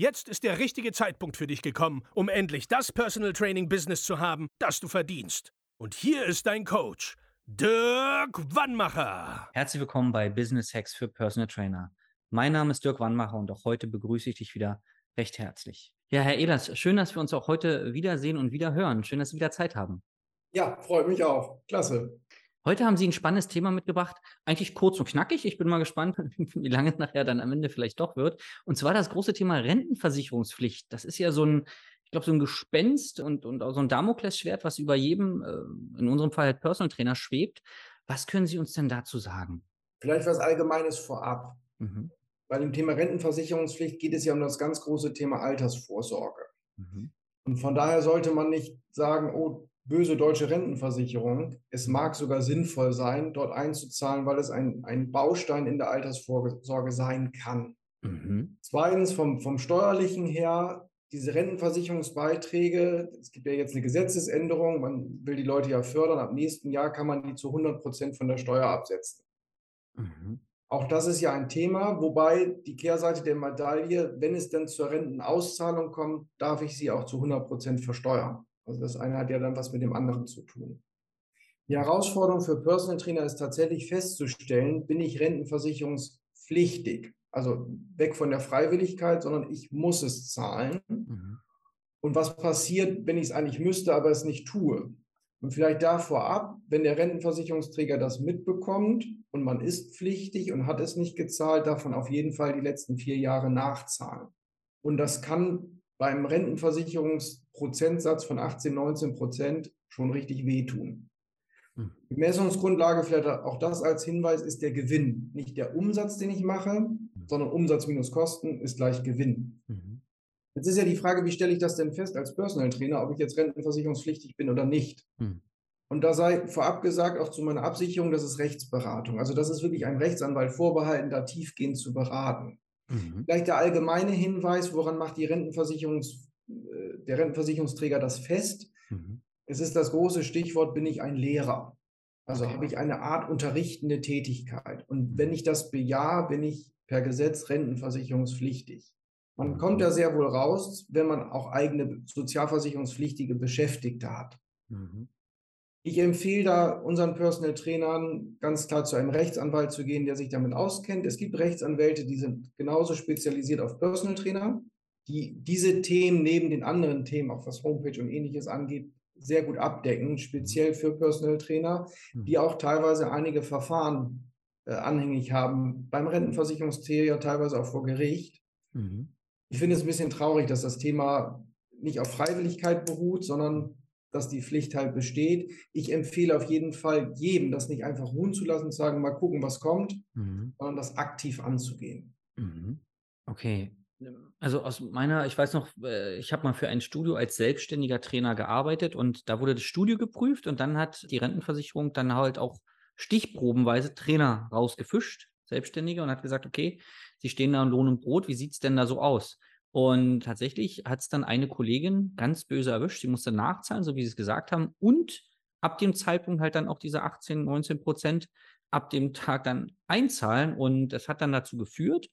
Jetzt ist der richtige Zeitpunkt für dich gekommen, um endlich das Personal Training Business zu haben, das du verdienst. Und hier ist dein Coach, Dirk Wannmacher. Herzlich willkommen bei Business Hacks für Personal Trainer. Mein Name ist Dirk Wannmacher und auch heute begrüße ich dich wieder recht herzlich. Ja, Herr Ehlers, schön, dass wir uns auch heute wiedersehen und wieder hören. Schön, dass Sie wieder Zeit haben. Ja, freut mich auch. Klasse. Heute haben Sie ein spannendes Thema mitgebracht, eigentlich kurz und knackig. Ich bin mal gespannt, wie lange es nachher dann am Ende vielleicht doch wird. Und zwar das große Thema Rentenversicherungspflicht. Das ist ja so ein, ich glaube, so ein Gespenst und, und auch so ein Damoklesschwert, was über jedem, äh, in unserem Fall halt Personal Trainer, schwebt. Was können Sie uns denn dazu sagen? Vielleicht was Allgemeines vorab. Mhm. Bei dem Thema Rentenversicherungspflicht geht es ja um das ganz große Thema Altersvorsorge. Mhm. Und von daher sollte man nicht sagen, oh, böse deutsche Rentenversicherung. Es mag sogar sinnvoll sein, dort einzuzahlen, weil es ein, ein Baustein in der Altersvorsorge sein kann. Mhm. Zweitens, vom, vom steuerlichen her, diese Rentenversicherungsbeiträge, es gibt ja jetzt eine Gesetzesänderung, man will die Leute ja fördern, ab nächsten Jahr kann man die zu 100 Prozent von der Steuer absetzen. Mhm. Auch das ist ja ein Thema, wobei die Kehrseite der Medaille, wenn es dann zur Rentenauszahlung kommt, darf ich sie auch zu 100 Prozent versteuern. Also das eine hat ja dann was mit dem anderen zu tun. Die Herausforderung für Personal Trainer ist tatsächlich festzustellen, bin ich rentenversicherungspflichtig? Also weg von der Freiwilligkeit, sondern ich muss es zahlen. Mhm. Und was passiert, wenn ich es eigentlich müsste, aber es nicht tue? Und vielleicht da vorab, wenn der Rentenversicherungsträger das mitbekommt und man ist pflichtig und hat es nicht gezahlt, davon auf jeden Fall die letzten vier Jahre nachzahlen. Und das kann beim Rentenversicherungsprozentsatz von 18, 19 Prozent schon richtig wehtun. Hm. Die Messungsgrundlage, vielleicht auch das als Hinweis, ist der Gewinn. Nicht der Umsatz, den ich mache, hm. sondern Umsatz minus Kosten ist gleich Gewinn. Mhm. Jetzt ist ja die Frage, wie stelle ich das denn fest als Personal Trainer, ob ich jetzt rentenversicherungspflichtig bin oder nicht. Hm. Und da sei vorab gesagt, auch zu meiner Absicherung, das ist Rechtsberatung. Also das ist wirklich ein Rechtsanwalt vorbehalten, da tiefgehend zu beraten. Mhm. Vielleicht der allgemeine Hinweis, woran macht die Rentenversicherungs, äh, der Rentenversicherungsträger das fest? Mhm. Es ist das große Stichwort, bin ich ein Lehrer? Also okay. habe ich eine Art unterrichtende Tätigkeit. Und wenn ich das bejahe, bin ich per Gesetz rentenversicherungspflichtig. Man kommt da sehr wohl raus, wenn man auch eigene sozialversicherungspflichtige Beschäftigte hat. Mhm. Ich empfehle da unseren Personal Trainern ganz klar zu einem Rechtsanwalt zu gehen, der sich damit auskennt. Es gibt Rechtsanwälte, die sind genauso spezialisiert auf Personal Trainer, die diese Themen neben den anderen Themen, auch was Homepage und ähnliches angeht, sehr gut abdecken, speziell für Personal Trainer, mhm. die auch teilweise einige Verfahren äh, anhängig haben, beim Rentenversicherungsträger, teilweise auch vor Gericht. Mhm ich finde es ein bisschen traurig, dass das Thema nicht auf Freiwilligkeit beruht, sondern dass die Pflicht halt besteht. Ich empfehle auf jeden Fall jedem, das nicht einfach ruhen zu lassen, zu sagen, mal gucken, was kommt, mhm. sondern das aktiv anzugehen. Mhm. Okay. Also aus meiner, ich weiß noch, äh, ich habe mal für ein Studio als selbstständiger Trainer gearbeitet und da wurde das Studio geprüft und dann hat die Rentenversicherung dann halt auch stichprobenweise Trainer rausgefischt, Selbstständige, und hat gesagt, okay, Sie stehen da in Lohn und Brot, wie sieht es denn da so aus? Und tatsächlich hat es dann eine Kollegin ganz böse erwischt. Sie musste nachzahlen, so wie Sie es gesagt haben. Und ab dem Zeitpunkt halt dann auch diese 18, 19 Prozent ab dem Tag dann einzahlen. Und das hat dann dazu geführt,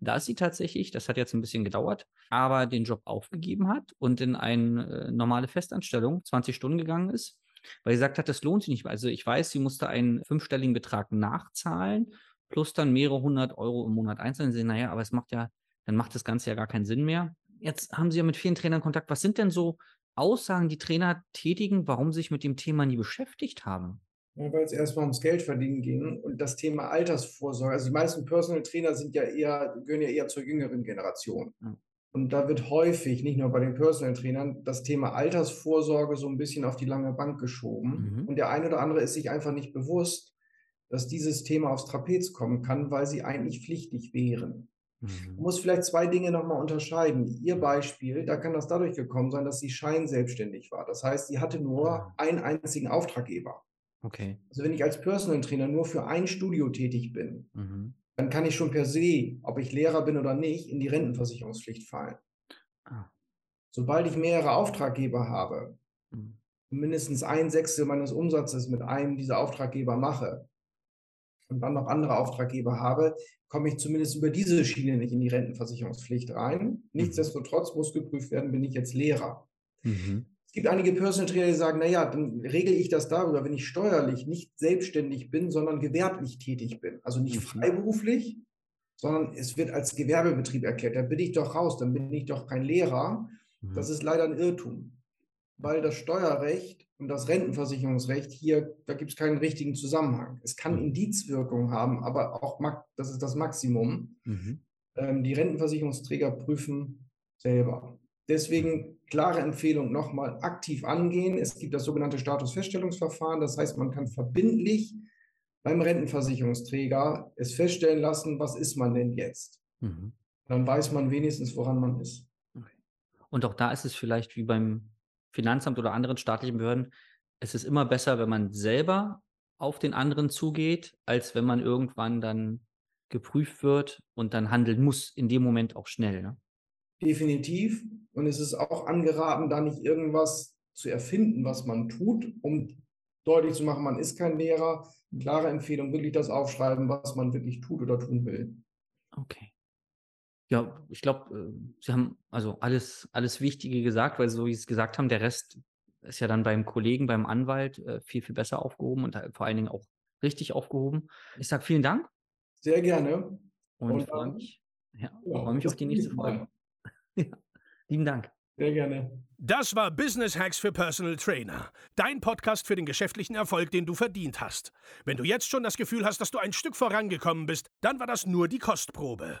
dass sie tatsächlich, das hat jetzt ein bisschen gedauert, aber den Job aufgegeben hat und in eine äh, normale Festanstellung 20 Stunden gegangen ist, weil sie gesagt hat, das lohnt sich nicht. Also ich weiß, sie musste einen fünfstelligen Betrag nachzahlen plus dann mehrere hundert Euro im Monat einzeln sehen, naja, aber es macht ja, dann macht das Ganze ja gar keinen Sinn mehr. Jetzt haben Sie ja mit vielen Trainern Kontakt. Was sind denn so Aussagen, die Trainer tätigen, warum sie sich mit dem Thema nie beschäftigt haben? Ja, weil es erstmal ums Geld verdienen ging und das Thema Altersvorsorge. Also die meisten Personal Trainer sind ja eher, gehören ja eher zur jüngeren Generation. Ja. Und da wird häufig, nicht nur bei den Personal Trainern, das Thema Altersvorsorge so ein bisschen auf die lange Bank geschoben. Mhm. Und der eine oder andere ist sich einfach nicht bewusst, dass dieses Thema aufs Trapez kommen kann, weil sie eigentlich pflichtig wären. Mhm. muss vielleicht zwei Dinge nochmal unterscheiden. Ihr Beispiel, da kann das dadurch gekommen sein, dass sie scheinselbstständig war. Das heißt, sie hatte nur einen einzigen Auftraggeber. Okay. Also wenn ich als Personal Trainer nur für ein Studio tätig bin, mhm. dann kann ich schon per se, ob ich Lehrer bin oder nicht, in die Rentenversicherungspflicht fallen. Ah. Sobald ich mehrere Auftraggeber habe, mhm. mindestens ein Sechstel meines Umsatzes mit einem dieser Auftraggeber mache, und dann noch andere Auftraggeber habe, komme ich zumindest über diese Schiene nicht in die Rentenversicherungspflicht rein. Mhm. Nichtsdestotrotz muss geprüft werden, bin ich jetzt Lehrer. Mhm. Es gibt einige Personal Trainer, die sagen, naja, dann regle ich das darüber, wenn ich steuerlich nicht selbstständig bin, sondern gewerblich tätig bin. Also nicht mhm. freiberuflich, sondern es wird als Gewerbebetrieb erklärt. Da bin ich doch raus, dann bin ich doch kein Lehrer. Mhm. Das ist leider ein Irrtum, weil das Steuerrecht und das Rentenversicherungsrecht hier, da gibt es keinen richtigen Zusammenhang. Es kann mhm. Indizwirkung haben, aber auch, das ist das Maximum. Mhm. Ähm, die Rentenversicherungsträger prüfen selber. Deswegen klare Empfehlung nochmal aktiv angehen. Es gibt das sogenannte Statusfeststellungsverfahren. Das heißt, man kann verbindlich beim Rentenversicherungsträger es feststellen lassen, was ist man denn jetzt. Mhm. Dann weiß man wenigstens, woran man ist. Und auch da ist es vielleicht wie beim Finanzamt oder anderen staatlichen Behörden, es ist immer besser, wenn man selber auf den anderen zugeht, als wenn man irgendwann dann geprüft wird und dann handeln muss, in dem Moment auch schnell. Ne? Definitiv. Und es ist auch angeraten, da nicht irgendwas zu erfinden, was man tut, um deutlich zu machen, man ist kein Lehrer. Eine klare Empfehlung, wirklich das aufschreiben, was man wirklich tut oder tun will. Okay. Ja, ich glaube, äh, Sie haben also alles, alles Wichtige gesagt, weil so wie Sie es gesagt haben, der Rest ist ja dann beim Kollegen, beim Anwalt äh, viel, viel besser aufgehoben und vor allen Dingen auch richtig aufgehoben. Ich sage vielen Dank. Sehr gerne. Und, und freue mich, ja, ja, freue mich auf die nächste Folge. ja, lieben Dank. Sehr gerne. Das war Business Hacks für Personal Trainer. Dein Podcast für den geschäftlichen Erfolg, den du verdient hast. Wenn du jetzt schon das Gefühl hast, dass du ein Stück vorangekommen bist, dann war das nur die Kostprobe.